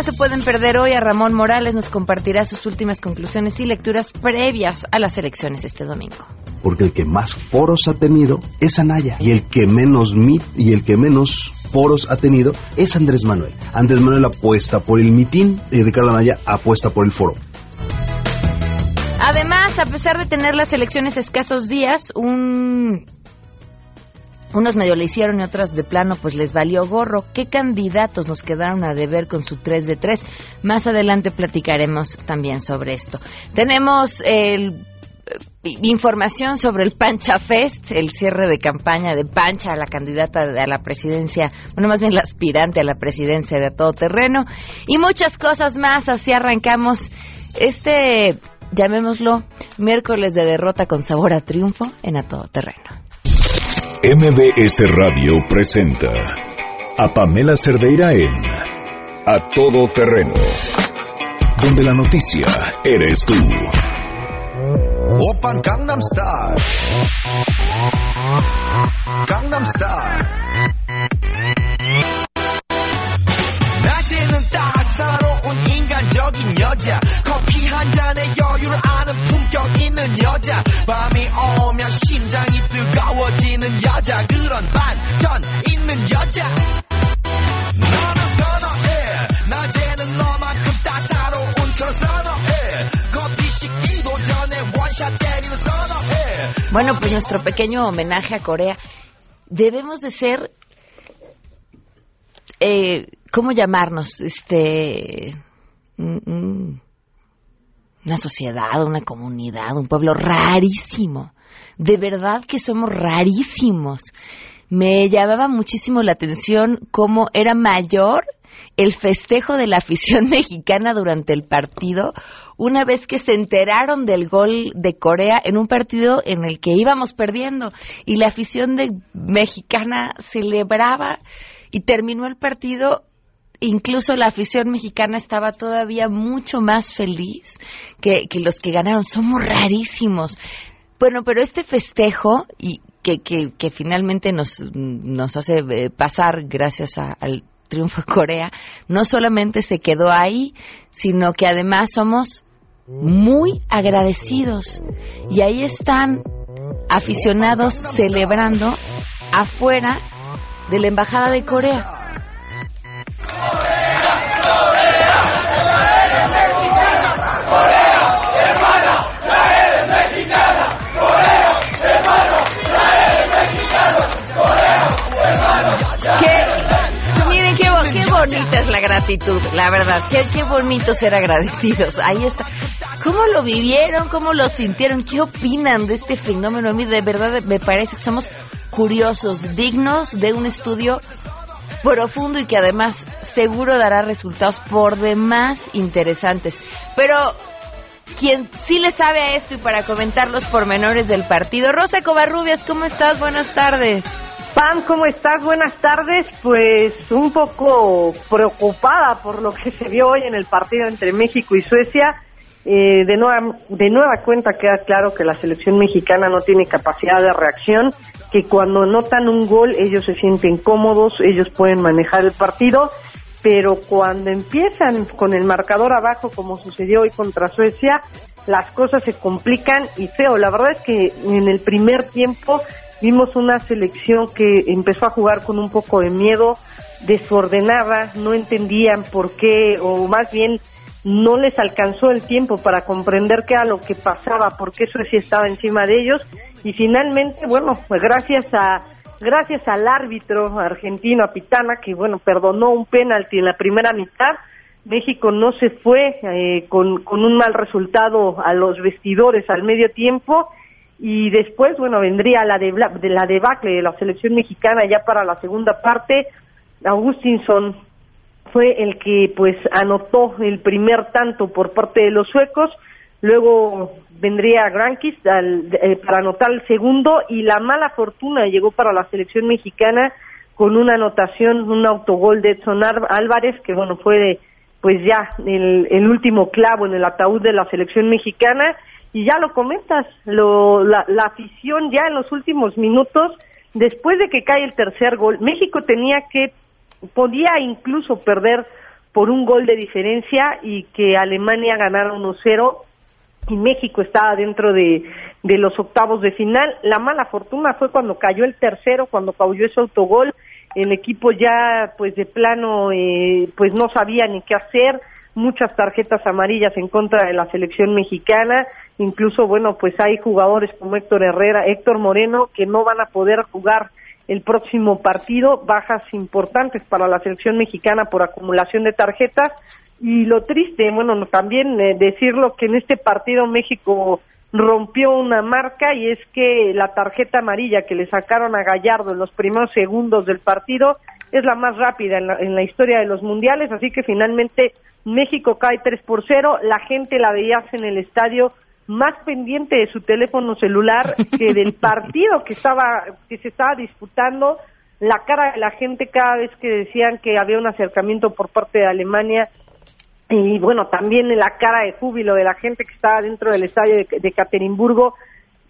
no se pueden perder hoy a Ramón Morales, nos compartirá sus últimas conclusiones y lecturas previas a las elecciones este domingo. Porque el que más foros ha tenido es Anaya y el que menos mit y el que menos foros ha tenido es Andrés Manuel. Andrés Manuel apuesta por el mitin y Ricardo Anaya apuesta por el foro. Además, a pesar de tener las elecciones escasos días, un unos medio le hicieron y otros de plano pues les valió gorro. ¿Qué candidatos nos quedaron a deber con su 3 de 3? Más adelante platicaremos también sobre esto. Tenemos el eh, información sobre el Pancha Fest, el cierre de campaña de Pancha, la candidata a la presidencia, bueno, más bien la aspirante a la presidencia de todo terreno, y muchas cosas más. Así arrancamos este, llamémoslo, miércoles de derrota con sabor a triunfo en a todo terreno. MBS Radio presenta a Pamela Cerdeira en A Todo Terreno, donde la noticia eres tú. Open Gangnam Style. Gangnam Style. 낮에는 따사로운 인간적인 여자 커피 한 잔에 여유를 아는 품격 있는 여자 밤이 오 여자 그런 반전 있는 여자 너는 선어해 낮에는 너만큼 따사로운 그런 선어해 커피 식기도 전에 원샷 때리는 선어해 Bueno, pues nuestro pequeño homenaje a Corea. Debemos de ser, eh, ¿cómo llamarnos? Este, mm, mm, una sociedad, una comunidad, un pueblo rarísimo. De verdad que somos rarísimos. Me llamaba muchísimo la atención cómo era mayor el festejo de la afición mexicana durante el partido una vez que se enteraron del gol de Corea en un partido en el que íbamos perdiendo y la afición de mexicana celebraba y terminó el partido incluso la afición mexicana estaba todavía mucho más feliz que, que los que ganaron. Somos rarísimos. Bueno, pero este festejo y que, que, que finalmente nos, nos hace eh, pasar gracias a- al triunfo Corea, no solamente se quedó ahí, sino que además somos muy agradecidos. Y ahí están aficionados celebrando afuera de la Embajada de Corea. La verdad. Qué, qué bonito ser agradecidos. Ahí está. ¿Cómo lo vivieron? ¿Cómo lo sintieron? ¿Qué opinan de este fenómeno? A mí de verdad me parece que somos curiosos, dignos de un estudio profundo y que además seguro dará resultados por demás interesantes. Pero quien sí le sabe a esto y para comentar los pormenores del partido, Rosa Covarrubias, ¿cómo estás? Buenas tardes. Pam, ¿cómo estás? Buenas tardes. Pues un poco preocupada por lo que se vio hoy en el partido entre México y Suecia. Eh, de, nueva, de nueva cuenta queda claro que la selección mexicana no tiene capacidad de reacción, que cuando notan un gol ellos se sienten cómodos, ellos pueden manejar el partido, pero cuando empiezan con el marcador abajo, como sucedió hoy contra Suecia, las cosas se complican y feo. La verdad es que en el primer tiempo vimos una selección que empezó a jugar con un poco de miedo, desordenada, no entendían por qué, o más bien no les alcanzó el tiempo para comprender qué era lo que pasaba, por qué Suecia estaba encima de ellos, y finalmente, bueno, pues gracias a gracias al árbitro argentino, a Pitana, que bueno, perdonó un penalti en la primera mitad, México no se fue eh, con, con un mal resultado a los vestidores al medio tiempo y después, bueno, vendría la, de, de la debacle de la selección mexicana ya para la segunda parte. Augustinson fue el que pues anotó el primer tanto por parte de los suecos, luego vendría Grankis al- eh, para anotar el segundo. Y la mala fortuna llegó para la selección mexicana con una anotación, un autogol de Edson Ar- Álvarez que bueno fue de, pues ya el, el último clavo en el ataúd de la selección mexicana y ya lo comentas, lo, la, la afición ya en los últimos minutos, después de que cae el tercer gol, México tenía que, podía incluso perder por un gol de diferencia y que Alemania ganara 1-0 y México estaba dentro de, los octavos de final. La mala fortuna fue cuando cayó el tercero, cuando cayó ese autogol, el equipo ya pues de plano eh, pues no sabía ni qué hacer, muchas tarjetas amarillas en contra de la selección mexicana, incluso bueno pues hay jugadores como Héctor Herrera, Héctor Moreno que no van a poder jugar el próximo partido, bajas importantes para la selección mexicana por acumulación de tarjetas. Y lo triste, bueno, también eh, decirlo que en este partido México rompió una marca y es que la tarjeta amarilla que le sacaron a Gallardo en los primeros segundos del partido es la más rápida en la, en la historia de los mundiales, así que finalmente México cae 3 por 0, la gente la veía en el estadio más pendiente de su teléfono celular que del partido que estaba que se estaba disputando, la cara de la gente cada vez que decían que había un acercamiento por parte de Alemania y bueno, también la cara de júbilo de la gente que estaba dentro del estadio de, de Caterimburgo,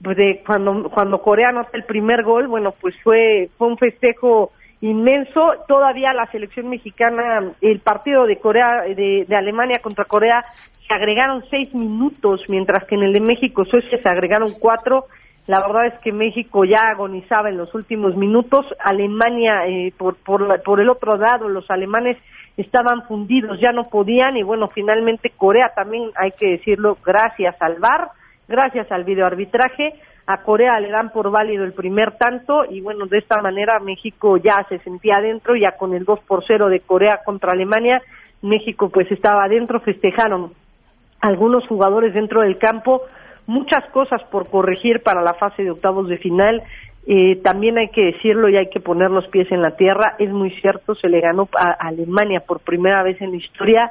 pues de cuando, cuando Corea anota el primer gol, bueno, pues fue, fue un festejo inmenso. Todavía la selección mexicana, el partido de Corea, de, de Alemania contra Corea, se agregaron seis minutos, mientras que en el de México, Suecia se agregaron cuatro. La verdad es que México ya agonizaba en los últimos minutos. Alemania, eh, por, por, por el otro lado, los alemanes estaban fundidos, ya no podían y bueno, finalmente Corea también hay que decirlo, gracias al VAR, gracias al videoarbitraje, a Corea le dan por válido el primer tanto y bueno, de esta manera México ya se sentía adentro, ya con el 2 por 0 de Corea contra Alemania, México pues estaba adentro, festejaron algunos jugadores dentro del campo, muchas cosas por corregir para la fase de octavos de final, eh, también hay que decirlo y hay que poner los pies en la tierra. Es muy cierto, se le ganó a Alemania por primera vez en la historia,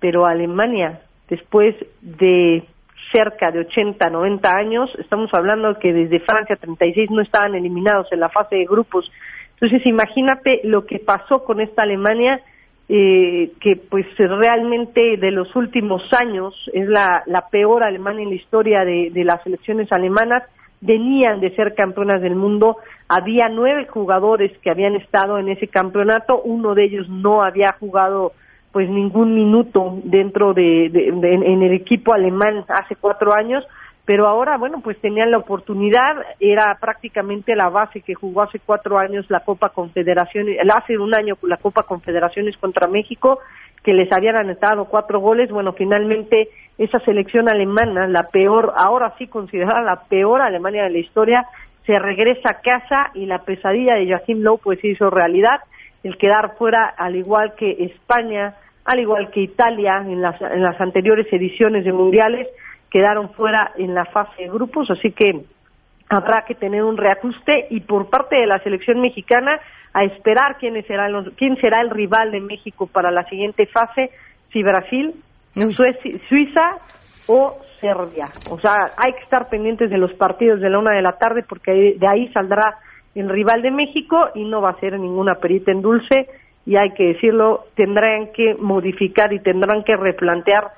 pero Alemania, después de cerca de 80, 90 años, estamos hablando que desde Francia 36 no estaban eliminados en la fase de grupos. Entonces, imagínate lo que pasó con esta Alemania, eh, que pues realmente de los últimos años es la, la peor Alemania en la historia de, de las elecciones alemanas venían de ser campeonas del mundo. Había nueve jugadores que habían estado en ese campeonato, uno de ellos no había jugado pues ningún minuto dentro de, en el equipo alemán hace cuatro años, pero ahora bueno pues tenían la oportunidad, era prácticamente la base que jugó hace cuatro años la Copa Confederaciones, hace un año la Copa Confederaciones contra México, que les habían anotado cuatro goles, bueno finalmente esa selección alemana, la peor, ahora sí considerada la peor Alemania de la historia, se regresa a casa y la pesadilla de Joachim Lowe pues se hizo realidad, el quedar fuera al igual que España, al igual que Italia en las, en las anteriores ediciones de mundiales, quedaron fuera en la fase de grupos, así que habrá que tener un reajuste y por parte de la selección mexicana a esperar quién será, quién será el rival de México para la siguiente fase, si Brasil, Suiza o Serbia. O sea, hay que estar pendientes de los partidos de la una de la tarde porque de ahí saldrá el rival de México y no va a ser ninguna perita en dulce y hay que decirlo, tendrán que modificar y tendrán que replantear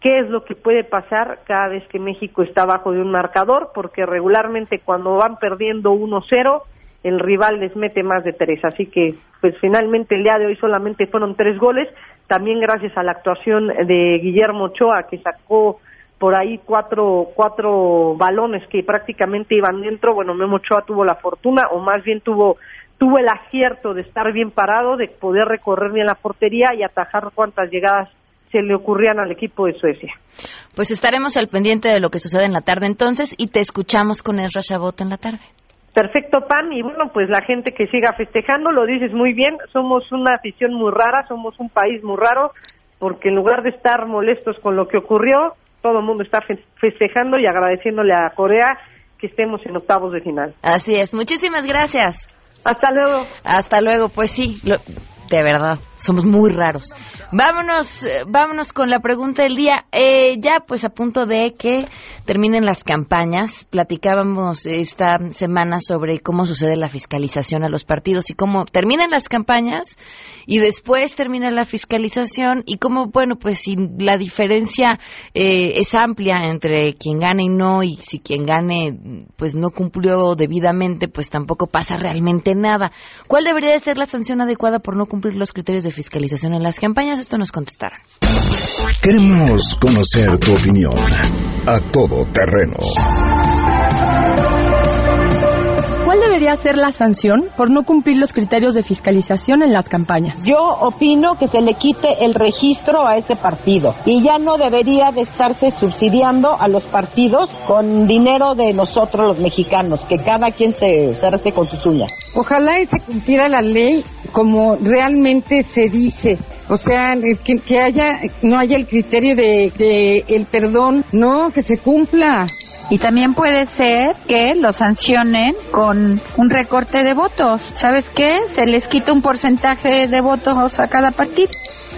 qué es lo que puede pasar cada vez que México está bajo de un marcador, porque regularmente cuando van perdiendo 1-0, el rival les mete más de tres. Así que, pues finalmente el día de hoy solamente fueron tres goles, también gracias a la actuación de Guillermo Ochoa, que sacó por ahí cuatro, cuatro balones que prácticamente iban dentro. Bueno, Memo Ochoa tuvo la fortuna, o más bien tuvo, tuvo el acierto de estar bien parado, de poder recorrer bien la portería y atajar cuantas llegadas se le ocurrían al equipo de Suecia. Pues estaremos al pendiente de lo que sucede en la tarde entonces y te escuchamos con Ezra Chabot en la tarde. Perfecto, Pam. Y bueno, pues la gente que siga festejando, lo dices muy bien, somos una afición muy rara, somos un país muy raro, porque en lugar de estar molestos con lo que ocurrió, todo el mundo está festejando y agradeciéndole a Corea que estemos en octavos de final. Así es. Muchísimas gracias. Hasta luego. Hasta luego. Pues sí, de verdad, somos muy raros. Vámonos, eh, vámonos con la pregunta del día. Eh, ya pues a punto de que terminen las campañas, platicábamos esta semana sobre cómo sucede la fiscalización a los partidos y cómo terminan las campañas y después termina la fiscalización y cómo, bueno, pues si la diferencia eh, es amplia entre quien gane y no y si quien gane pues no cumplió debidamente, pues tampoco pasa realmente nada. ¿Cuál debería de ser la sanción adecuada por no cumplir los criterios de fiscalización en las campañas? Esto nos contestaron. Queremos conocer tu opinión. A todo terreno. ¿Cuál debería ser la sanción por no cumplir los criterios de fiscalización en las campañas? Yo opino que se le quite el registro a ese partido y ya no debería de estarse subsidiando a los partidos con dinero de nosotros los mexicanos, que cada quien se, arrastre con sus uñas. Ojalá y se cumpliera la ley como realmente se dice. O sea, que, que haya, no haya el criterio de, de el perdón, no, que se cumpla. Y también puede ser que lo sancionen con un recorte de votos. ¿Sabes qué? Se les quita un porcentaje de votos a cada partido.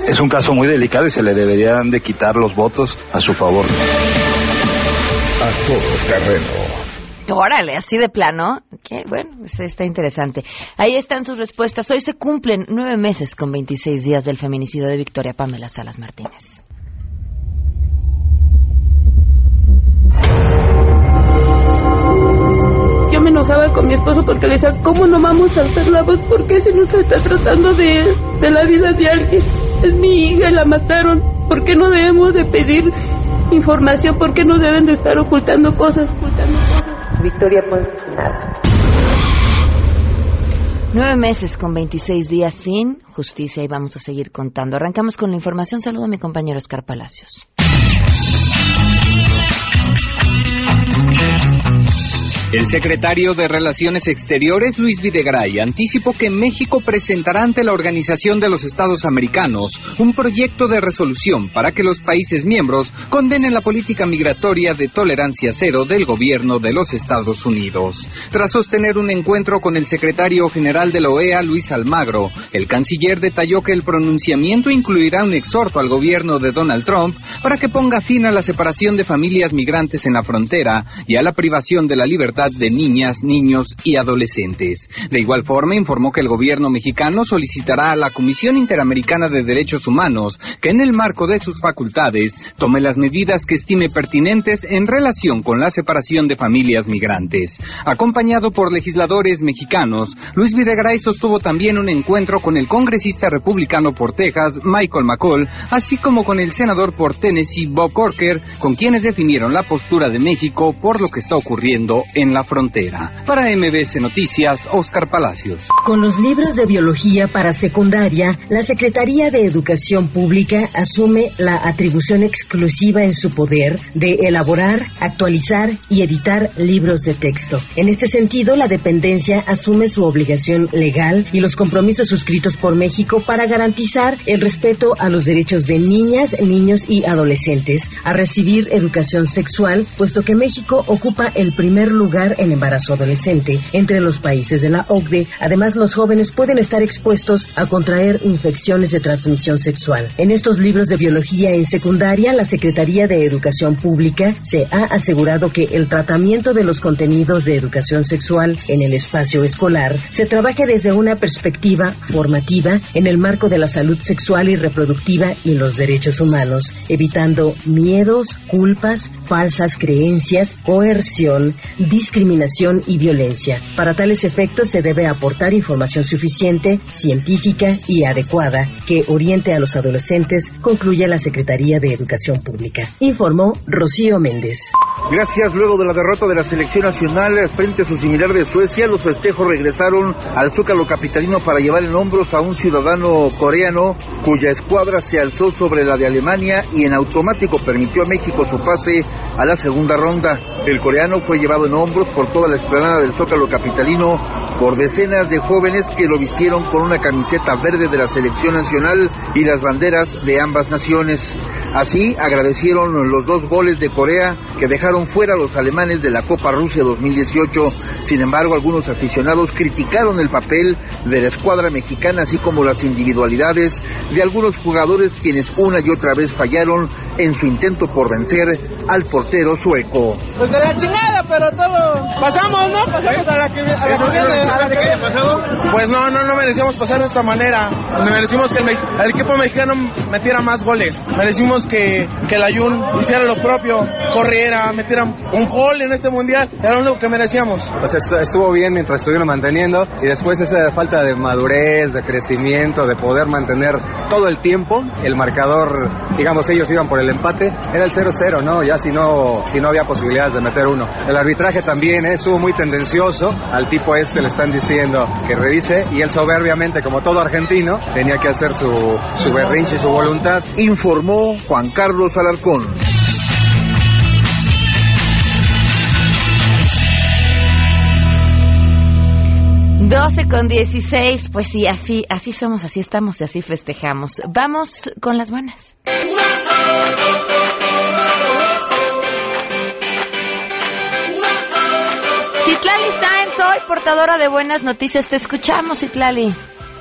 Es un caso muy delicado y se le deberían de quitar los votos a su favor. A todo terreno. Órale, así de plano. Que bueno, pues está interesante. Ahí están sus respuestas. Hoy se cumplen nueve meses con 26 días del feminicidio de Victoria Pamela Salas Martínez. Mi esposo porque le decía, ¿cómo no vamos a alzar la voz? ¿Por qué se nos está tratando de, de la vida de alguien? Es mi hija y la mataron. ¿Por qué no debemos de pedir información? ¿Por qué no deben de estar ocultando cosas? Ocultando cosas? Victoria Ponce nada. Nueve meses con 26 días sin justicia y vamos a seguir contando. Arrancamos con la información. Saludo a mi compañero Oscar Palacios. El secretario de Relaciones Exteriores, Luis Videgaray, anticipó que México presentará ante la Organización de los Estados Americanos un proyecto de resolución para que los países miembros condenen la política migratoria de tolerancia cero del gobierno de los Estados Unidos. Tras sostener un encuentro con el secretario general de la OEA, Luis Almagro, el canciller detalló que el pronunciamiento incluirá un exhorto al gobierno de Donald Trump para que ponga fin a la separación de familias migrantes en la frontera y a la privación de la libertad de niñas, niños y adolescentes. De igual forma, informó que el gobierno mexicano solicitará a la Comisión Interamericana de Derechos Humanos que en el marco de sus facultades tome las medidas que estime pertinentes en relación con la separación de familias migrantes. Acompañado por legisladores mexicanos, Luis Videgaray sostuvo también un encuentro con el congresista republicano por Texas, Michael McCall, así como con el senador por Tennessee, Bob Corker, con quienes definieron la postura de México por lo que está ocurriendo en la frontera. Para MBC Noticias, Oscar Palacios. Con los libros de biología para secundaria, la Secretaría de Educación Pública asume la atribución exclusiva en su poder de elaborar, actualizar y editar libros de texto. En este sentido, la dependencia asume su obligación legal y los compromisos suscritos por México para garantizar el respeto a los derechos de niñas, niños y adolescentes a recibir educación sexual, puesto que México ocupa el primer lugar en embarazo adolescente entre los países de la OCDE. Además, los jóvenes pueden estar expuestos a contraer infecciones de transmisión sexual. En estos libros de biología en secundaria, la Secretaría de Educación Pública se ha asegurado que el tratamiento de los contenidos de educación sexual en el espacio escolar se trabaje desde una perspectiva formativa en el marco de la salud sexual y reproductiva y los derechos humanos, evitando miedos, culpas, falsas creencias, coerción, discriminación y violencia. Para tales efectos se debe aportar información suficiente, científica y adecuada que oriente a los adolescentes, concluye la Secretaría de Educación Pública. Informó Rocío Méndez. Gracias. Luego de la derrota de la selección nacional frente a su similar de Suecia, los festejos regresaron al Zócalo capitalino para llevar en hombros a un ciudadano coreano cuya escuadra se alzó sobre la de Alemania y en automático permitió a México su pase a la segunda ronda. El coreano fue llevado en hombros por toda la explanada del Zócalo capitalino por decenas de jóvenes que lo vistieron con una camiseta verde de la selección nacional y las banderas de ambas naciones. Así agradecieron los dos goles de Corea que dejaron fuera a los alemanes de la Copa Rusia 2018. Sin embargo, algunos aficionados criticaron el papel de la escuadra mexicana, así como las individualidades de algunos jugadores quienes una y otra vez fallaron en su intento por vencer al portero sueco. Pues de la chingada, pero todo. Pasamos, ¿no? Pasamos a la que, a la que pasado? Pues no, no, no merecíamos pasar de esta manera. Merecimos que el, el, equipo mexicano metiera más goles. Merecimos que, que el Ayun hiciera lo propio, corriera, metiera un gol en este mundial. Era lo único que merecíamos. Pues estuvo bien mientras estuvieron manteniendo y después esa falta de madurez, de crecimiento, de poder mantener todo el tiempo el marcador, digamos, ellos iban por el empate, era el 0-0, ¿no? Ya si no, si no había posibilidades de meter uno. El arbitraje también ¿eh? estuvo muy tendencioso, al tipo este le están diciendo que revise y él soberbiamente, como todo argentino, tenía que hacer su, su berrinche y su voluntad. Informó Juan Carlos Alarcón. 12 con 16, pues sí, así, así somos, así estamos y así festejamos. Vamos con las buenas. Citlali Sáenz, hoy portadora de buenas noticias. Te escuchamos, Citlali.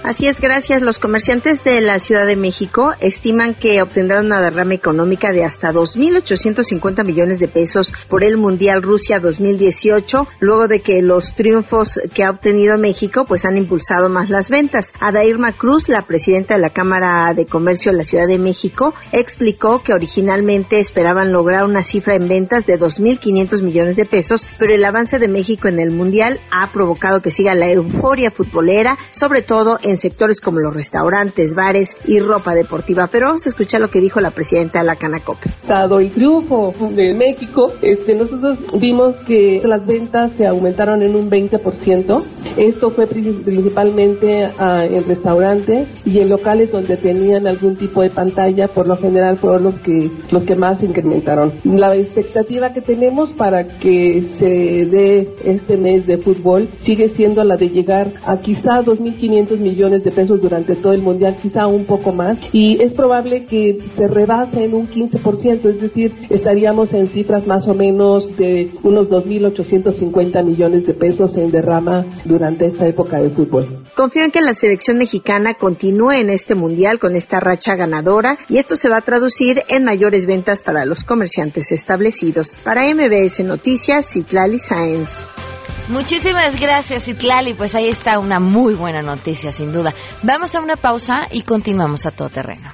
Así es, gracias. Los comerciantes de la Ciudad de México estiman que obtendrán una derrama económica de hasta 2.850 millones de pesos por el Mundial Rusia 2018, luego de que los triunfos que ha obtenido México pues han impulsado más las ventas. Adairma Cruz, la presidenta de la Cámara de Comercio de la Ciudad de México, explicó que originalmente esperaban lograr una cifra en ventas de 2.500 millones de pesos, pero el avance de México en el Mundial ha provocado que siga la euforia futbolera, sobre todo en sectores como los restaurantes, bares y ropa deportiva. Pero vamos a escuchar lo que dijo la presidenta de la Canacope. Dado el triunfo de México, este, nosotros vimos que las ventas se aumentaron en un 20%. Esto fue principalmente ah, en restaurantes y en locales donde tenían algún tipo de pantalla, por lo general fueron los que, los que más incrementaron. La expectativa que tenemos para que se dé este mes de fútbol sigue siendo la de llegar a quizá 2.500 millones de pesos durante todo el mundial, quizá un poco más, y es probable que se rebase en un 15%, es decir, estaríamos en cifras más o menos de unos 2.850 millones de pesos en derrama durante esta época de fútbol. Confío en que la selección mexicana continúe en este mundial con esta racha ganadora y esto se va a traducir en mayores ventas para los comerciantes establecidos. Para MBS Noticias, Citlali Sáenz. Muchísimas gracias, Itlali. Pues ahí está una muy buena noticia, sin duda. Vamos a una pausa y continuamos a todo terreno.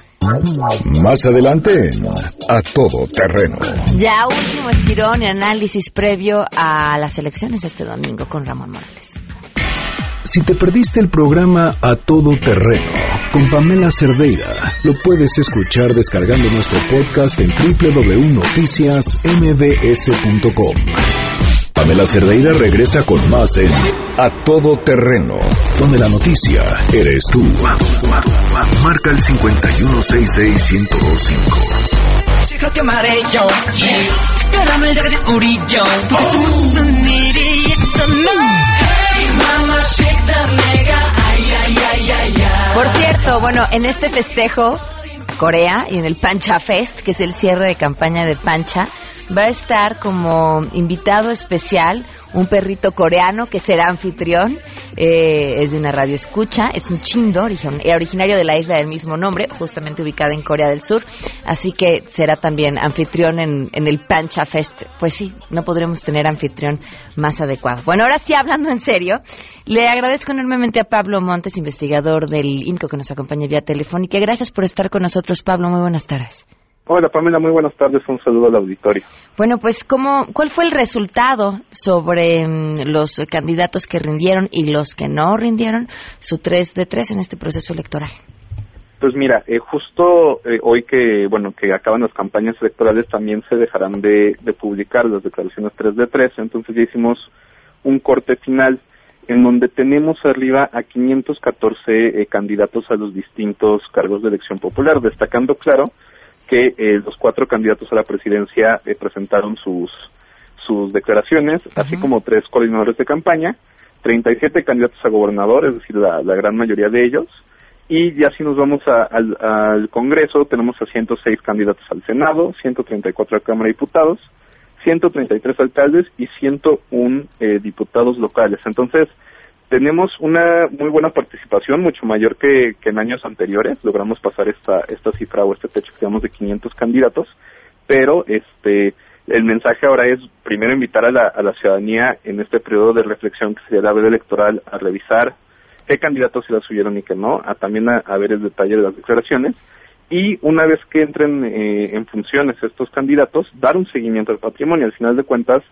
Más adelante, a todo terreno. Ya último estirón y análisis previo a las elecciones este domingo con Ramón Morales. Si te perdiste el programa A Todo Terreno con Pamela Cerdeira, lo puedes escuchar descargando nuestro podcast en www.noticiasmbs.com. Pamela Cerdeira regresa con más en A Todo Terreno, donde la noticia eres tú. Marca el 512-661-25. Por cierto, bueno, en este festejo Corea y en el Pancha Fest, que es el cierre de campaña de Pancha, va a estar como invitado especial un perrito coreano que será anfitrión. Eh, es de una radio escucha, es un chindo, eh, originario de la isla del mismo nombre, justamente ubicada en Corea del Sur. Así que será también anfitrión en, en el Pancha Fest. Pues sí, no podremos tener anfitrión más adecuado. Bueno, ahora sí, hablando en serio, le agradezco enormemente a Pablo Montes, investigador del INCO, que nos acompaña vía telefónica. Gracias por estar con nosotros, Pablo. Muy buenas tardes. Hola Pamela, muy buenas tardes, un saludo al auditorio. Bueno, pues ¿cómo, ¿cuál fue el resultado sobre mm, los candidatos que rindieron y los que no rindieron su 3 de 3 en este proceso electoral? Pues mira, eh, justo eh, hoy que bueno que acaban las campañas electorales también se dejarán de, publicar las declaraciones 3 de 3, entonces ya hicimos un corte final en donde tenemos arriba a 514 eh, candidatos a los distintos cargos de elección popular, destacando claro que eh, los cuatro candidatos a la presidencia eh, presentaron sus sus declaraciones, así como tres coordinadores de campaña, 37 candidatos a gobernador, es decir, la, gran mayoría de ellos, y ya si nos vamos al, al Congreso, tenemos a 106 candidatos al Senado, 134 a Cámara de Diputados, 133 alcaldes y 101 eh, diputados locales. Entonces, tenemos una muy buena participación, mucho mayor que, en años anteriores. Logramos pasar esta, esta cifra o este techo, digamos, de 500 candidatos, pero este el mensaje ahora es primero invitar a la, a la ciudadanía en este periodo de reflexión que sería la veda electoral a revisar qué candidatos se la subieron y qué no, a también a, a ver el detalle de las declaraciones y una vez que entren eh, en funciones estos candidatos, dar un seguimiento al patrimonio. Al final de cuentas,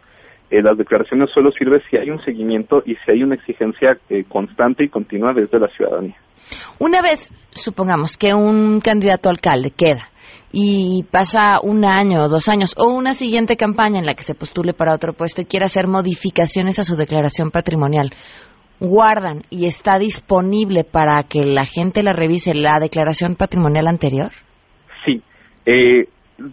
eh, las declaraciones solo sirven si hay un seguimiento y si hay una exigencia eh, constante y continua desde la ciudadanía. Una vez, supongamos que un candidato alcalde queda y pasa un año o dos años o una siguiente campaña en la que se postule para otro puesto y quiere hacer modificaciones a su declaración patrimonial, guardan y está disponible para que la gente la revise la declaración patrimonial anterior? Sí. Eh,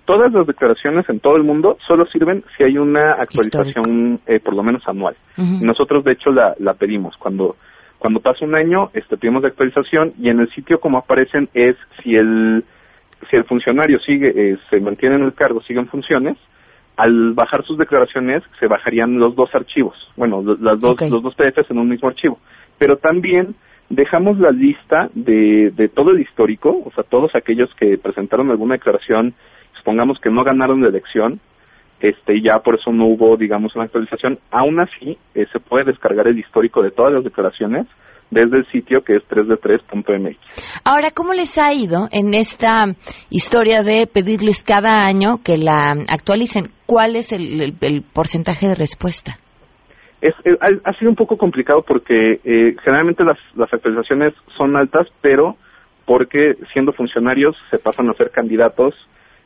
todas las declaraciones en todo el mundo solo sirven si hay una actualización eh, por lo menos anual. Nosotros de hecho la, la pedimos. Cuando cuando pasa un año este pedimos la actualización y en el sitio como aparecen es si el si el funcionario sigue eh, se mantiene en el cargo sigue en funciones al bajar sus declaraciones se bajarían los dos archivos. Bueno las dos los dos PDFs en un mismo archivo. Pero también dejamos la lista de, de todo el histórico o sea todos aquellos que presentaron alguna declaración supongamos que no ganaron la elección este y ya por eso no hubo digamos una actualización aún así eh, se puede descargar el histórico de todas las declaraciones desde el sitio que es 3d3.mx Ahora, ¿cómo les ha ido en esta historia de pedirles cada año que la actualicen? ¿Cuál es el, el- el porcentaje de respuesta? es, ha, ha sido un poco complicado porque eh, generalmente las, las actualizaciones son altas, pero porque siendo funcionarios se pasan a ser candidatos,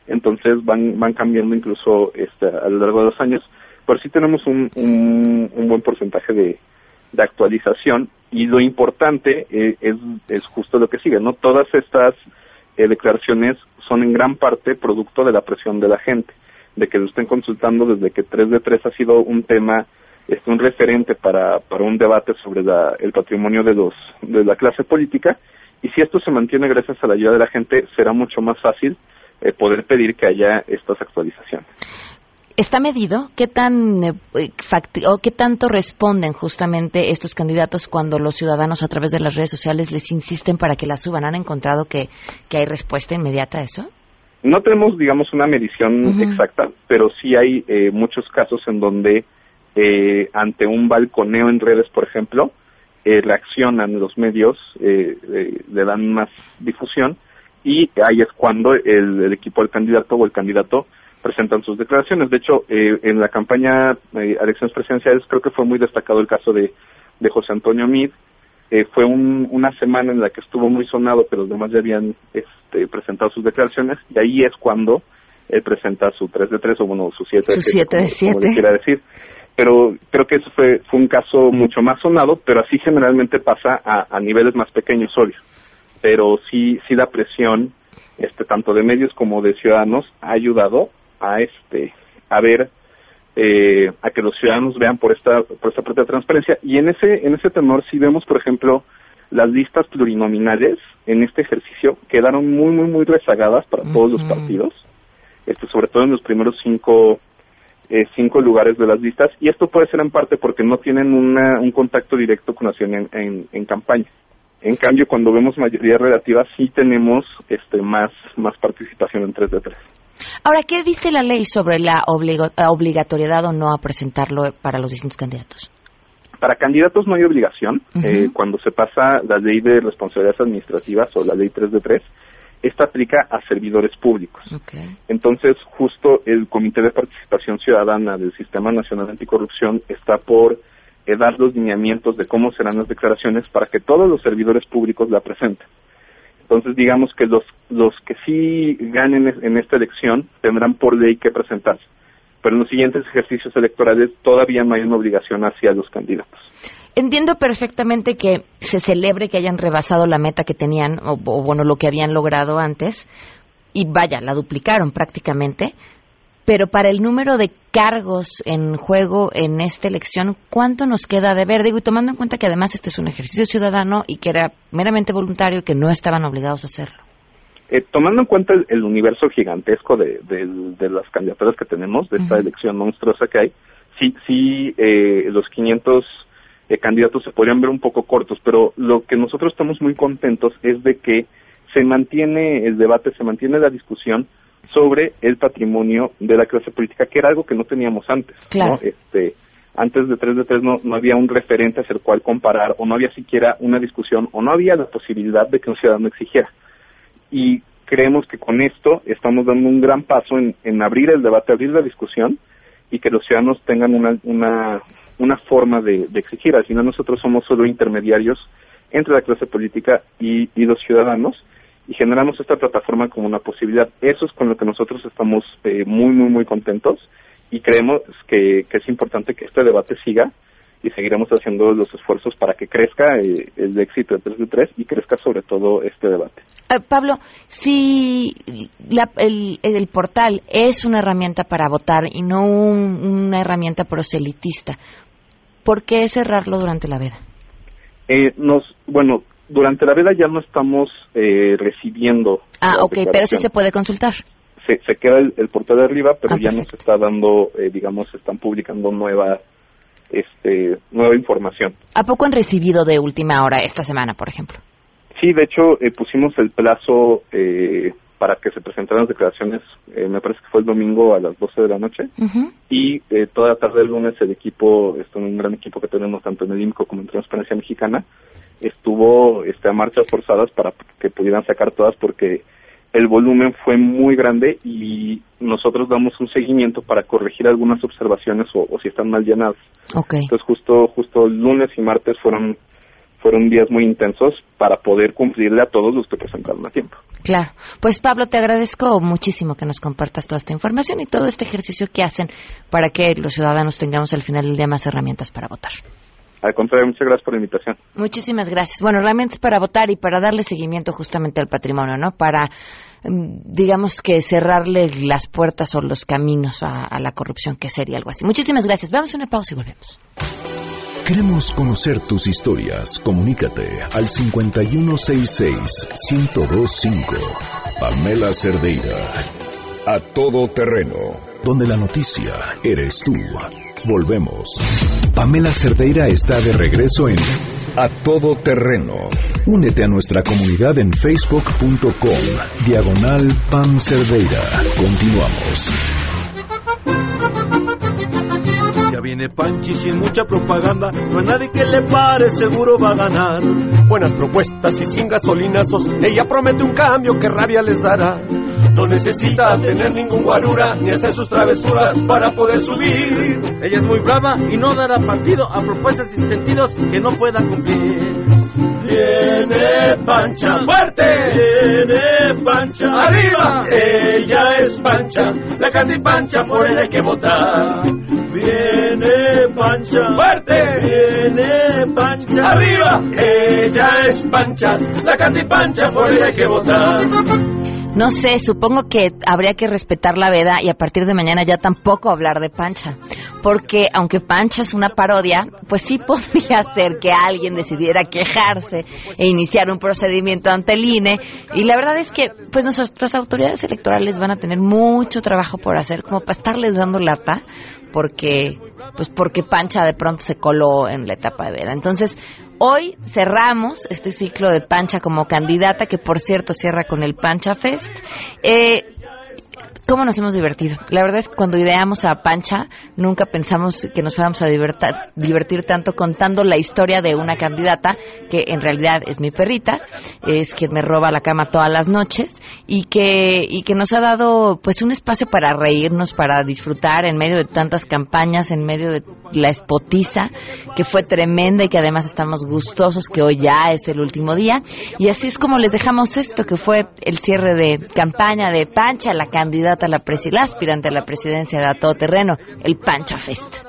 entonces van van cambiando incluso este, a lo largo de los años. Pero sí tenemos un, un, un buen porcentaje de, de actualización y lo importante eh, es, es justo lo que sigue, ¿no? Todas estas eh, declaraciones son en gran parte producto de la presión de la gente, de que lo estén consultando desde que 3 de 3 ha sido un tema, este, un referente para, para un debate sobre la, el patrimonio de, los, de la clase política, y si esto se mantiene gracias a la ayuda de la gente, será mucho más fácil eh, poder pedir que haya estas actualizaciones. ¿Está medido? ¿Qué tan eh, o qué tanto responden justamente estos candidatos cuando los ciudadanos a través de las redes sociales les insisten para que la suban? ¿Han encontrado que, que hay respuesta inmediata a eso? No tenemos, digamos, una medición exacta, pero sí hay eh, muchos casos en donde eh, ante un balconeo en redes, por ejemplo, eh, reaccionan los medios, eh, eh, le dan más difusión y ahí es cuando el, el equipo del candidato o el candidato presentan sus declaraciones. De hecho, eh, en la campaña eh, elecciones presidenciales creo que fue muy destacado el caso de, de José Antonio Mid. Eh, fue un- una semana en la que estuvo muy sonado, pero los demás ya habían este, presentado sus declaraciones y ahí es cuando él presenta su 3 de 3 o bueno, su 7 de Su 7, siete de como- como le quiera decir. Pero creo que eso fue, fue un caso mucho más sonado, pero así generalmente pasa a, a niveles más pequeños, obvio. Pero sí, sí la presión, este, tanto de medios como de ciudadanos, ha ayudado a este, a ver, eh, a que los ciudadanos vean por esta, por esta de transparencia. Y en ese, en ese tenor sí vemos, por ejemplo, las listas plurinominales en este ejercicio quedaron muy, muy, muy rezagadas para todos los partidos, este, sobre todo en los primeros cinco, eh, cinco lugares de las listas, y esto puede ser en parte porque no tienen una, un contacto directo con la ciudadanía en, en, en campaña. En cambio, cuando vemos mayoría relativa, sí tenemos este, más, más participación en 3 de 3. Ahora, ¿qué dice la ley sobre la obligatoriedad o no a presentarlo para los distintos candidatos? Para candidatos no hay obligación. Eh, cuando se pasa la ley de responsabilidades administrativas o la ley 3 de 3, esta aplica a servidores públicos. Entonces, justo el Comité de Participación Ciudadana del Sistema Nacional Anticorrupción está por eh, dar los lineamientos de cómo serán las declaraciones para que todos los servidores públicos la presenten. Entonces, digamos que los, los que sí ganen en esta elección tendrán por ley que presentarse. Pero en los siguientes ejercicios electorales todavía no hay una obligación hacia los candidatos. Entiendo perfectamente que se celebre que hayan rebasado la meta que tenían, o, o, bueno, lo que habían logrado antes, y vaya, la duplicaron prácticamente, pero para el número de cargos en juego en esta elección, ¿cuánto nos queda de ver? Digo, y tomando en cuenta que además este es un ejercicio ciudadano y que era meramente voluntario y que no estaban obligados a hacerlo. Eh, tomando en cuenta el, el universo gigantesco de, de- de las candidaturas que tenemos, de esta Ujú. elección monstruosa que hay, sí, sí eh, los 500 eh, candidatos se podrían ver un poco cortos, pero lo que nosotros estamos muy contentos es de que se mantiene el debate, se mantiene la discusión, sobre el patrimonio de la clase política, que era algo que no teníamos antes. Claro. ¿no? Este, antes de 3 de 3 no, no había un referente hacia el cual comparar, o no había siquiera una discusión, o no había la posibilidad de que un ciudadano exigiera. Y creemos que con esto estamos dando un gran paso en, en abrir el debate, abrir la discusión, y que los ciudadanos tengan una, una, una forma de, de exigir. Al final nosotros somos solo intermediarios entre la clase política y, y los ciudadanos, y generamos esta plataforma como una posibilidad. Eso es con lo que nosotros estamos eh, muy, muy, muy contentos y creemos que, que es importante que este debate siga y seguiremos haciendo los esfuerzos para que crezca eh, el éxito de 3 de 3 y crezca sobre todo este debate. Eh, Pablo, si la- el, el portal es una herramienta para votar y no un- una herramienta proselitista, ¿por qué cerrarlo durante la veda? Eh, nos, bueno, durante la veda ya no estamos eh, recibiendo. Ah, ok, pero sí se puede consultar. se, se queda el, el portal de arriba, pero Ah, ya no se está dando, eh, digamos, están publicando nueva, este, nueva información. ¿A poco han recibido de última hora esta semana, por ejemplo? Sí, de hecho, eh, pusimos el plazo eh, para que se presentaran las declaraciones, eh, me parece que fue el domingo a las 12 de la noche, y eh, toda la tarde del lunes el equipo, esto es un gran equipo que tenemos tanto en el IMCO como en Transparencia Mexicana, estuvo este, a marchas forzadas para que pudieran sacar todas porque el volumen fue muy grande y nosotros damos un seguimiento para corregir algunas observaciones o, o si están mal llenadas. Ok. Entonces justo justo lunes y martes fueron fueron días muy intensos para poder cumplirle a todos los que presentaron a tiempo. Claro. Pues Pablo, te agradezco muchísimo que nos compartas toda esta información y todo este ejercicio que hacen para que los ciudadanos tengamos al final del día más herramientas para votar. Al contrario, muchas gracias por la invitación. Muchísimas gracias. Bueno, herramientas para votar y para darle seguimiento justamente al patrimonio, ¿no? Para, mm, digamos que cerrarle las puertas o los caminos a, a la corrupción, que sería algo así. Muchísimas gracias. Vamos a una pausa y volvemos. Queremos conocer tus historias. Comunícate al 5166-1025. Pamela Cerdeira. A todo terreno. Donde la noticia eres tú. Volvemos. Pamela Cerdeira está de regreso en A todo terreno. Únete a nuestra comunidad en facebook.com. Diagonal Pam Cerdeira. Continuamos. Ya viene Panchi sin mucha propaganda, no hay nadie que le pare, seguro va a ganar. Buenas propuestas y sin gasolinazos, ella promete un cambio que rabia les dará. No necesita tener ningún guarura ni hacer sus travesuras para poder subir. Ella es muy brava y no dará partido a propuestas y sentidos que no pueda cumplir. Viene Pancha fuerte, viene Pancha arriba, ella es Pancha, la canta y Pancha por él hay que votar. Viene Pancha fuerte, viene Pancha arriba, ella es Pancha, la canta y Pancha por él hay que votar. No sé, supongo que habría que respetar la veda y a partir de mañana ya tampoco hablar de Pancha. Porque aunque Pancha es una parodia, pues sí podría ser que alguien decidiera quejarse e iniciar un procedimiento ante el INE. Y la verdad es que pues nuestras autoridades electorales van a tener mucho trabajo por hacer como para estarles dando lata porque pues porque Pancha de pronto se coló en la etapa de veda. Entonces, hoy cerramos este ciclo de Pancha como candidata, que por cierto cierra con el Pancha Fest. Eh, ¿Cómo nos hemos divertido? La verdad es que cuando ideamos a Pancha, nunca pensamos que nos fuéramos a divertir tanto contando la historia de una candidata que en realidad es mi perrita, es quien me roba la cama todas las noches y que, y que nos ha dado pues un espacio para reírnos, para disfrutar en medio de tantas campañas, en medio de la espotiza, que fue tremenda y que además estamos gustosos que hoy ya es el último día. Y así es como les dejamos esto, que fue el cierre de campaña de Pancha, la candidata a la presi, la aspirante a la presidencia de A Todo Terreno, el Pancha Fest.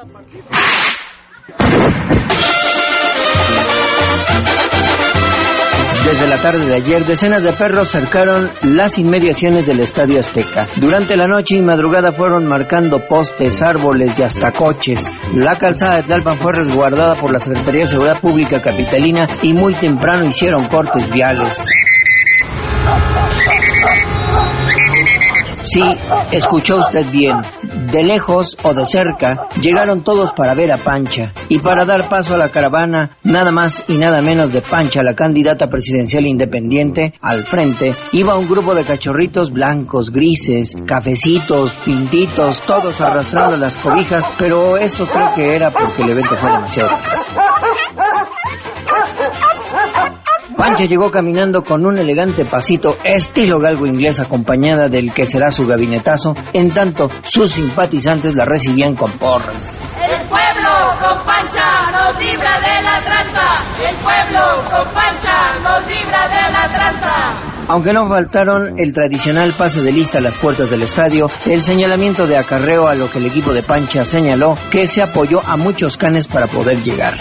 Desde la tarde de ayer, decenas de perros cercaron las inmediaciones del Estadio Azteca. Durante la noche y madrugada fueron marcando postes, árboles y hasta coches. La calzada de Tlalpan fue resguardada por la Secretaría de Seguridad Pública Capitalina y muy temprano hicieron cortes viales. Sí, escuchó usted bien. De lejos o de cerca, llegaron todos para ver a Pancha. Y para dar paso a la caravana, nada más y nada menos de Pancha, la candidata presidencial independiente, al frente, iba un grupo de cachorritos blancos, grises, cafecitos, pintitos, todos arrastrando las cobijas, pero eso creo que era porque el evento fue demasiado. Pancha llegó caminando con un elegante pasito estilo galgo inglés acompañada del que será su gabinetazo, en tanto sus simpatizantes la recibían con porras. El pueblo con Pancha nos libra de la tranza. El pueblo con Pancha nos libra de la tranza. Aunque no faltaron el tradicional pase de lista a las puertas del estadio, el señalamiento de acarreo a lo que el equipo de Pancha señaló que se apoyó a muchos canes para poder llegar.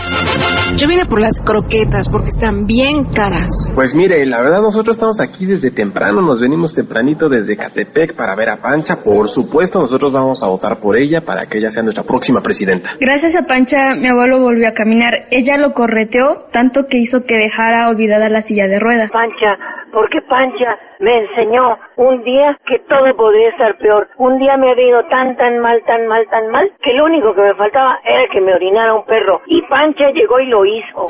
Yo vine por las croquetas porque están bien caras. Pues mire, la verdad nosotros estamos aquí desde temprano, nos venimos tempranito desde Catepec para ver a Pancha. Por supuesto, nosotros vamos a votar por ella para que ella sea nuestra próxima presidenta. Gracias a Pancha, mi abuelo volvió a caminar. Ella lo correteó tanto que hizo que dejara olvidada la silla de ruedas. Pancha, ¿por qué Pancha me enseñó un día que todo podría estar peor. Un día me había ido tan, tan mal, tan mal, tan mal, que lo único que me faltaba era que me orinara un perro. Y Pancha llegó y lo hizo.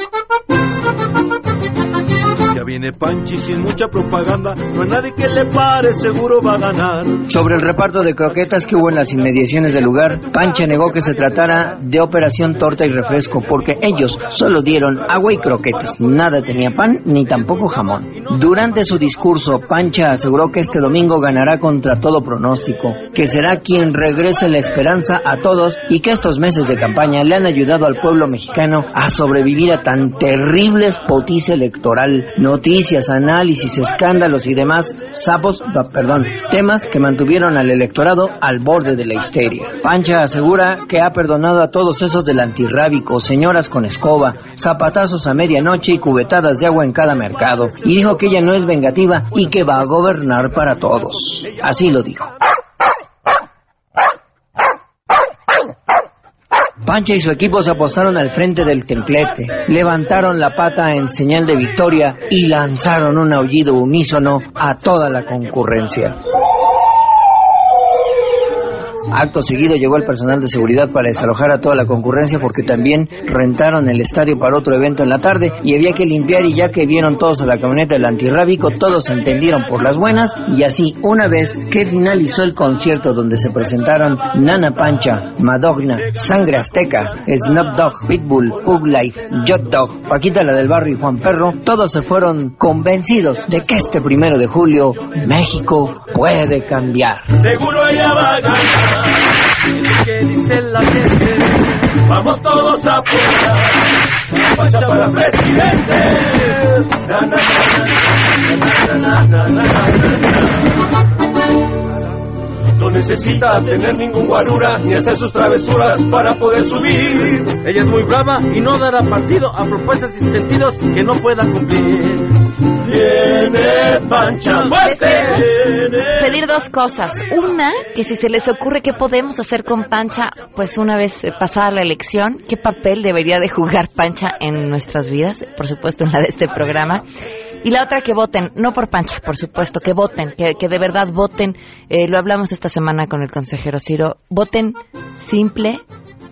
Viene Panchi sin mucha propaganda, no hay nadie que le pare, seguro va a ganar. Sobre el reparto de croquetas que hubo en las inmediaciones del lugar, Pancha negó que se tratara de operación torta y refresco, porque ellos solo dieron agua y croquetas. Nada tenía pan ni tampoco jamón. Durante su discurso, Pancha aseguró que este domingo ganará contra todo pronóstico, que será quien regrese la esperanza a todos y que estos meses de campaña le han ayudado al pueblo mexicano a sobrevivir a tan terrible espotiza electoral noticias, análisis, escándalos y demás sapos, perdón, temas que mantuvieron al electorado al borde de la histeria. Pancha asegura que ha perdonado a todos esos del antirrábico, señoras con escoba, zapatazos a medianoche y cubetadas de agua en cada mercado, y dijo que ella no es vengativa y que va a gobernar para todos. Así lo dijo. Pancha y su equipo se apostaron al frente del templete, levantaron la pata en señal de victoria y lanzaron un aullido unísono a toda la concurrencia. Acto seguido llegó el personal de seguridad para desalojar a toda la concurrencia porque también rentaron el estadio para otro evento en la tarde y había que limpiar y ya que vieron todos a la camioneta del antirrábico, todos se entendieron por las buenas y así una vez que finalizó el concierto donde se presentaron Nana Pancha, Madonna, Sangre Azteca, Snap Dog, Pitbull, Pug Life, Jot Dog, Paquita la del barrio y Juan Perro, todos se fueron convencidos de que este primero de julio México puede cambiar. Seguro ella va a lo que dice la gente. Vamos todos a apoyar. Pacha para presidente. No necesita tener ningún guarura ni hacer sus travesuras para poder subir. Ella es muy brava y no dará partido a propuestas y sentidos que no pueda cumplir. Viene Pancha fuerte. Pedir dos cosas. Una, que si se les ocurre qué podemos hacer con Pancha, pues una vez pasada la elección, qué papel debería de jugar Pancha en nuestras vidas, por supuesto en la de este programa. Y la otra, que voten, no por Pancha, por supuesto, que voten, que, que de verdad voten. Eh, lo hablamos esta semana con el consejero Ciro. Voten simple,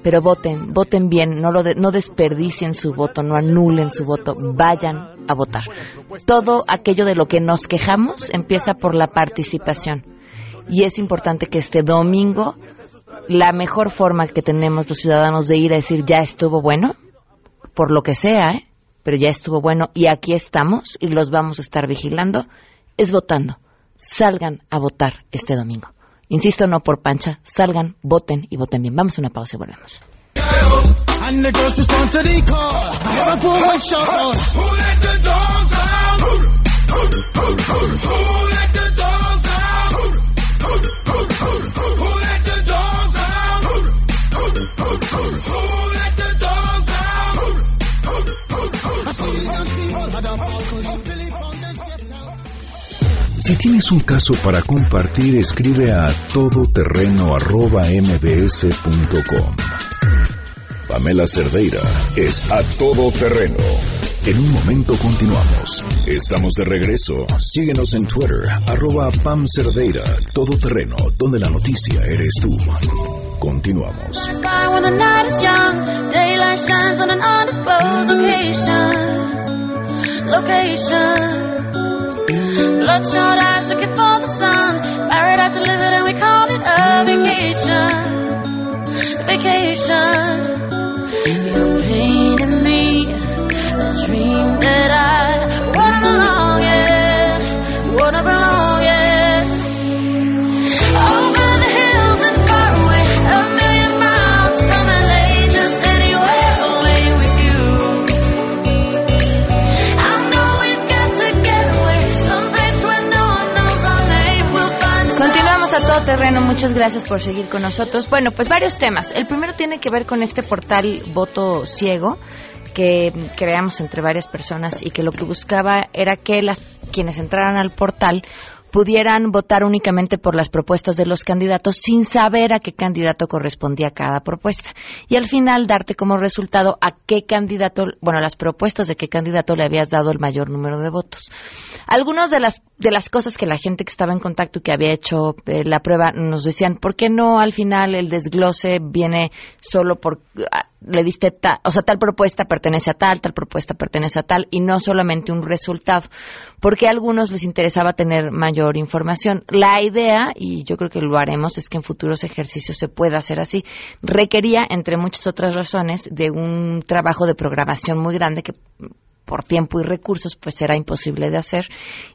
pero voten, voten bien, no, lo de- no desperdicien su voto, no anulen su voto, vayan a votar. Todo aquello de lo que nos quejamos empieza por la participación. Y es importante que este domingo la mejor forma que tenemos los ciudadanos de ir a decir ya estuvo bueno, por lo que sea, ¿eh? pero ya estuvo bueno y aquí estamos y los vamos a estar vigilando, es votando. Salgan a votar este domingo. Insisto, no por pancha, salgan, voten y voten bien. Vamos a una pausa y volvemos. And the girls respond to the call. Who let dogs out? Who, who, who, who, who let the dogs out? Who, who, who, who, who let the dogs out? Who, who, who, who, who let the dogs out? Who, who, who, who, I see them, see them, had a falcon, Billy Fountain stepped out. Si tienes un caso para compartir, escribe a todoterreno.mbs.com. Pamela Cerdeira es a todoterreno. En un momento continuamos. Estamos de regreso. Síguenos en Twitter, arroba Pam Cerdeira, todo terreno, donde la noticia eres tú. Continuamos. Bloodshot eyes looking for the sun. Paradise delivered and we call it a vacation. Vacation. You're painting me a dream that I terreno, muchas gracias por seguir con nosotros. Bueno, pues varios temas. El primero tiene que ver con este portal Voto Ciego que creamos entre varias personas y que lo que buscaba era que las quienes entraran al portal pudieran votar únicamente por las propuestas de los candidatos sin saber a qué candidato correspondía cada propuesta. Y al final darte como resultado a qué candidato, bueno, las propuestas de qué candidato le habías dado el mayor número de votos. Algunas de las, de las cosas que la gente que estaba en contacto y que había hecho eh, la prueba nos decían, ¿por qué no al final el desglose viene solo por, ah, le diste tal, o sea, tal propuesta pertenece a tal, tal propuesta pertenece a tal, y no solamente un resultado? Porque a algunos les interesaba tener mayor información. La idea, y yo creo que lo haremos, es que en futuros ejercicios se pueda hacer así. Requería, entre muchas otras razones, de un trabajo de programación muy grande que por tiempo y recursos, pues era imposible de hacer.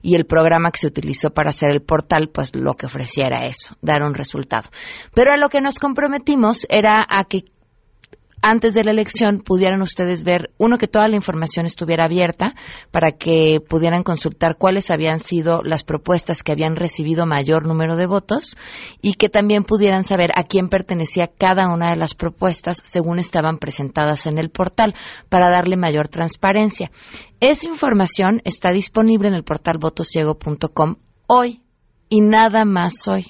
Y el programa que se utilizó para hacer el portal, pues lo que ofrecía era eso, dar un resultado. Pero a lo que nos comprometimos era a que antes de la elección pudieran ustedes ver, uno, que toda la información estuviera abierta para que pudieran consultar cuáles habían sido las propuestas que habían recibido mayor número de votos y que también pudieran saber a quién pertenecía cada una de las propuestas según estaban presentadas en el portal para darle mayor transparencia. Esa información está disponible en el portal votosiego.com hoy y nada más hoy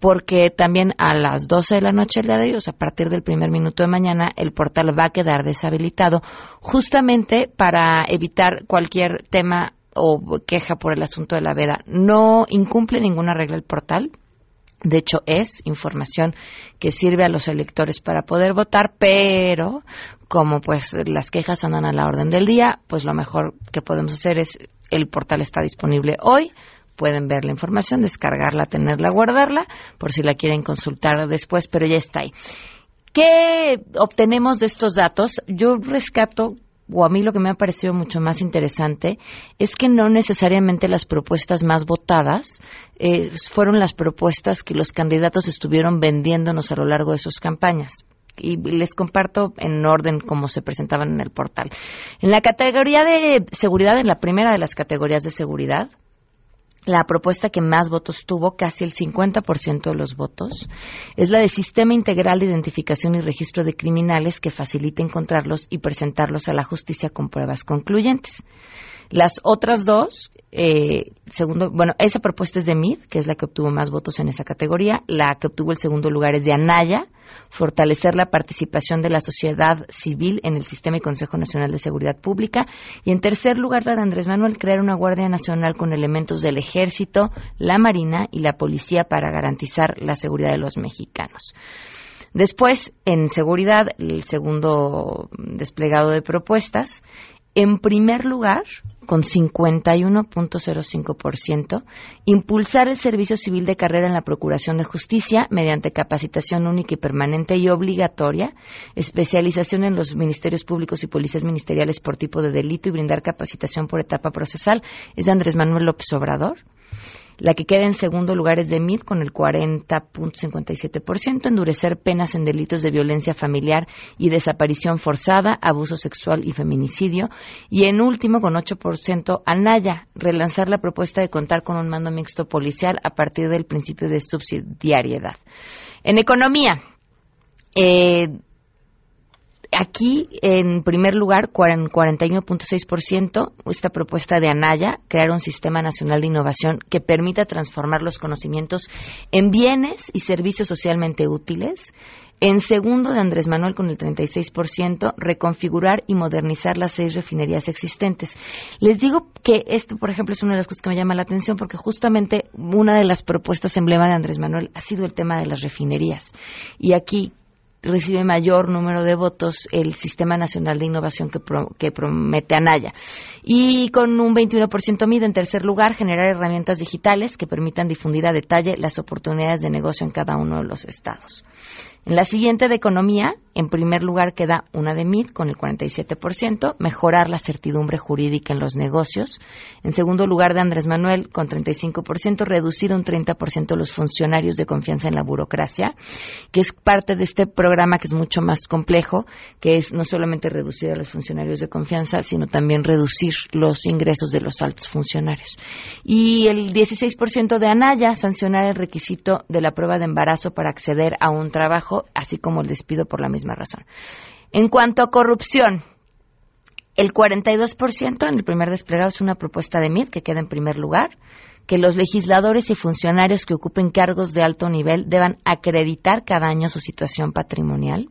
porque también a las 12 de la noche el día de sea, a partir del primer minuto de mañana, el portal va a quedar deshabilitado justamente para evitar cualquier tema o queja por el asunto de la veda. No incumple ninguna regla el portal. De hecho, es información que sirve a los electores para poder votar, pero como pues las quejas andan a la orden del día, pues lo mejor que podemos hacer es el portal está disponible hoy pueden ver la información, descargarla, tenerla, guardarla, por si la quieren consultar después, pero ya está ahí. ¿Qué obtenemos de estos datos? Yo rescato o a mí lo que me ha parecido mucho más interesante es que no necesariamente las propuestas más votadas eh, fueron las propuestas que los candidatos estuvieron vendiéndonos a lo largo de sus campañas. Y les comparto en orden como se presentaban en el portal. En la categoría de seguridad, en la primera de las categorías de seguridad, la propuesta que más votos tuvo, casi el 50% de los votos, es la de Sistema Integral de Identificación y Registro de Criminales que facilita encontrarlos y presentarlos a la justicia con pruebas concluyentes. Las otras dos, eh, segundo, bueno, esa propuesta es de MID, que es la que obtuvo más votos en esa categoría. La que obtuvo el segundo lugar es de Anaya, fortalecer la participación de la sociedad civil en el sistema y Consejo Nacional de Seguridad Pública. Y en tercer lugar, la de Andrés Manuel, crear una Guardia Nacional con elementos del Ejército, la Marina y la Policía para garantizar la seguridad de los mexicanos. Después, en seguridad, el segundo desplegado de propuestas en primer lugar, con 51.05%, impulsar el servicio civil de carrera en la Procuración de Justicia mediante capacitación única y permanente y obligatoria, especialización en los ministerios públicos y policías ministeriales por tipo de delito y brindar capacitación por etapa procesal, es de Andrés Manuel López Obrador. La que queda en segundo lugar es de MID con el 40.57%, endurecer penas en delitos de violencia familiar y desaparición forzada, abuso sexual y feminicidio. Y en último, con 8%, Anaya, relanzar la propuesta de contar con un mando mixto policial a partir del principio de subsidiariedad. En economía, eh, Aquí, en primer lugar, 41.6%, esta propuesta de Anaya, crear un sistema nacional de innovación que permita transformar los conocimientos en bienes y servicios socialmente útiles. En segundo, de Andrés Manuel con el 36%, reconfigurar y modernizar las seis refinerías existentes. Les digo que esto, por ejemplo, es una de las cosas que me llama la atención porque justamente una de las propuestas emblema de Andrés Manuel ha sido el tema de las refinerías. Y aquí recibe mayor número de votos el Sistema Nacional de Innovación que, que promete Anaya. Y con un 21% mide en tercer lugar generar herramientas digitales que permitan difundir a detalle las oportunidades de negocio en cada uno de los estados. En la siguiente de economía, en primer lugar queda una de MIT con el 47%, mejorar la certidumbre jurídica en los negocios. En segundo lugar de Andrés Manuel con 35%, reducir un 30% los funcionarios de confianza en la burocracia, que es parte de este programa que es mucho más complejo, que es no solamente reducir a los funcionarios de confianza, sino también reducir los ingresos de los altos funcionarios. Y el 16% de Anaya, sancionar el requisito de la prueba de embarazo para acceder a un trabajo así como el despido por la misma razón. En cuanto a corrupción, el 42% en el primer desplegado es una propuesta de MIT que queda en primer lugar, que los legisladores y funcionarios que ocupen cargos de alto nivel deban acreditar cada año su situación patrimonial.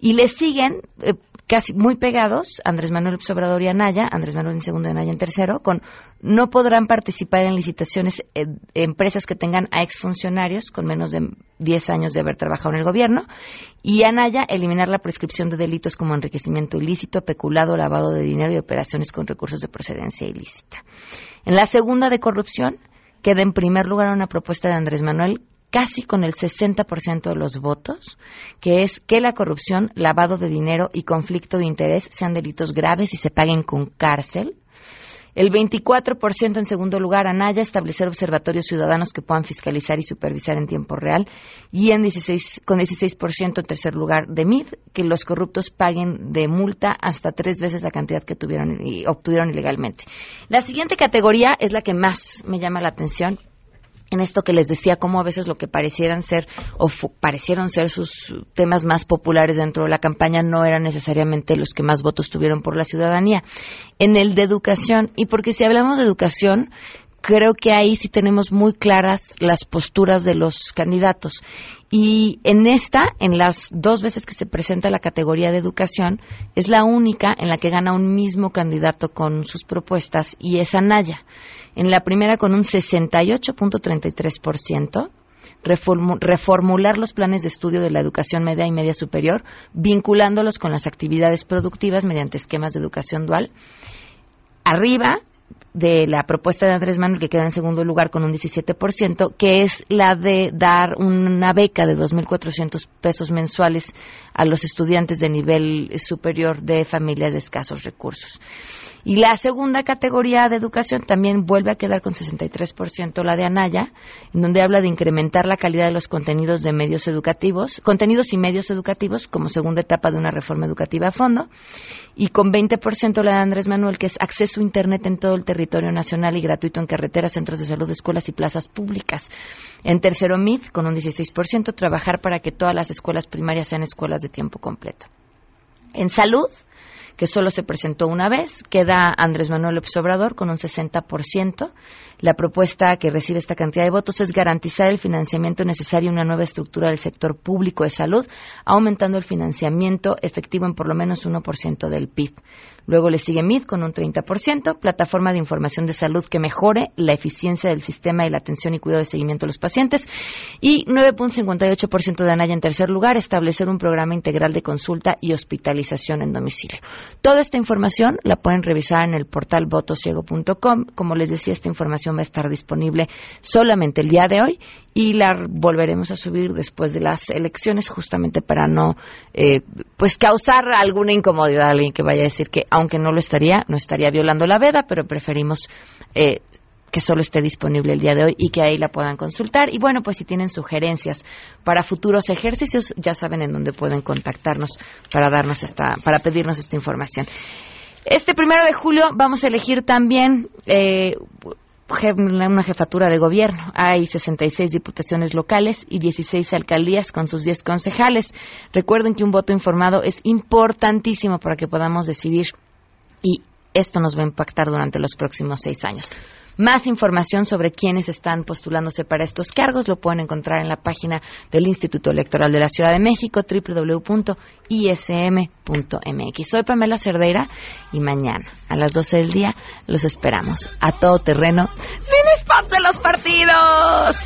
Y le siguen eh, casi muy pegados, Andrés Manuel Obrador y Anaya, Andrés Manuel en segundo y Anaya en tercero, con no podrán participar en licitaciones eh, empresas que tengan a exfuncionarios con menos de 10 años de haber trabajado en el gobierno, y Anaya eliminar la prescripción de delitos como enriquecimiento ilícito, peculado, lavado de dinero y operaciones con recursos de procedencia ilícita. En la segunda de corrupción, queda en primer lugar una propuesta de Andrés Manuel casi con el 60% de los votos, que es que la corrupción, lavado de dinero y conflicto de interés sean delitos graves y se paguen con cárcel. El 24% en segundo lugar, Anaya, establecer observatorios ciudadanos que puedan fiscalizar y supervisar en tiempo real. Y en 16, con 16% en tercer lugar, de MID, que los corruptos paguen de multa hasta tres veces la cantidad que tuvieron y obtuvieron ilegalmente. La siguiente categoría es la que más me llama la atención en esto que les decía, cómo a veces lo que parecieran ser o parecieron ser sus temas más populares dentro de la campaña no eran necesariamente los que más votos tuvieron por la ciudadanía. En el de educación, y porque si hablamos de educación, creo que ahí sí tenemos muy claras las posturas de los candidatos. Y en esta, en las dos veces que se presenta la categoría de educación, es la única en la que gana un mismo candidato con sus propuestas y es Anaya en la primera con un 68.33%, reformular los planes de estudio de la educación media y media superior, vinculándolos con las actividades productivas mediante esquemas de educación dual. Arriba de la propuesta de Andrés Manuel, que queda en segundo lugar con un 17%, que es la de dar una beca de 2.400 pesos mensuales a los estudiantes de nivel superior de familias de escasos recursos. Y la segunda categoría de educación también vuelve a quedar con 63%, la de Anaya, en donde habla de incrementar la calidad de los contenidos de medios educativos, contenidos y medios educativos como segunda etapa de una reforma educativa a fondo, y con 20% la de Andrés Manuel, que es acceso a Internet en todo el territorio nacional y gratuito en carreteras, centros de salud, escuelas y plazas públicas. En tercero MID, con un 16%, trabajar para que todas las escuelas primarias sean escuelas de tiempo completo. En salud, que solo se presentó una vez. Queda Andrés Manuel López Obrador con un 60%. La propuesta que recibe esta cantidad de votos es garantizar el financiamiento necesario a una nueva estructura del sector público de salud, aumentando el financiamiento efectivo en por lo menos 1% del PIB. Luego le sigue MID con un 30%, plataforma de información de salud que mejore la eficiencia del sistema y la atención y cuidado de seguimiento de los pacientes. Y 9.58% de ANAYA en tercer lugar, establecer un programa integral de consulta y hospitalización en domicilio. Toda esta información la pueden revisar en el portal votosiego.com. Como les decía, esta información va a estar disponible solamente el día de hoy y la volveremos a subir después de las elecciones justamente para no eh, pues causar alguna incomodidad a alguien que vaya a decir que aunque no lo estaría, no estaría violando la veda, pero preferimos eh, que solo esté disponible el día de hoy y que ahí la puedan consultar. Y bueno, pues si tienen sugerencias para futuros ejercicios, ya saben en dónde pueden contactarnos para darnos esta, para pedirnos esta información. Este primero de julio vamos a elegir también eh, una jefatura de gobierno. Hay 66 diputaciones locales y 16 alcaldías con sus 10 concejales. Recuerden que un voto informado es importantísimo para que podamos decidir y esto nos va a impactar durante los próximos seis años. Más información sobre quiénes están postulándose para estos cargos lo pueden encontrar en la página del Instituto Electoral de la Ciudad de México, www.ism.mx. Soy Pamela Cerdeira y mañana a las 12 del día los esperamos a todo terreno sin spots de los partidos.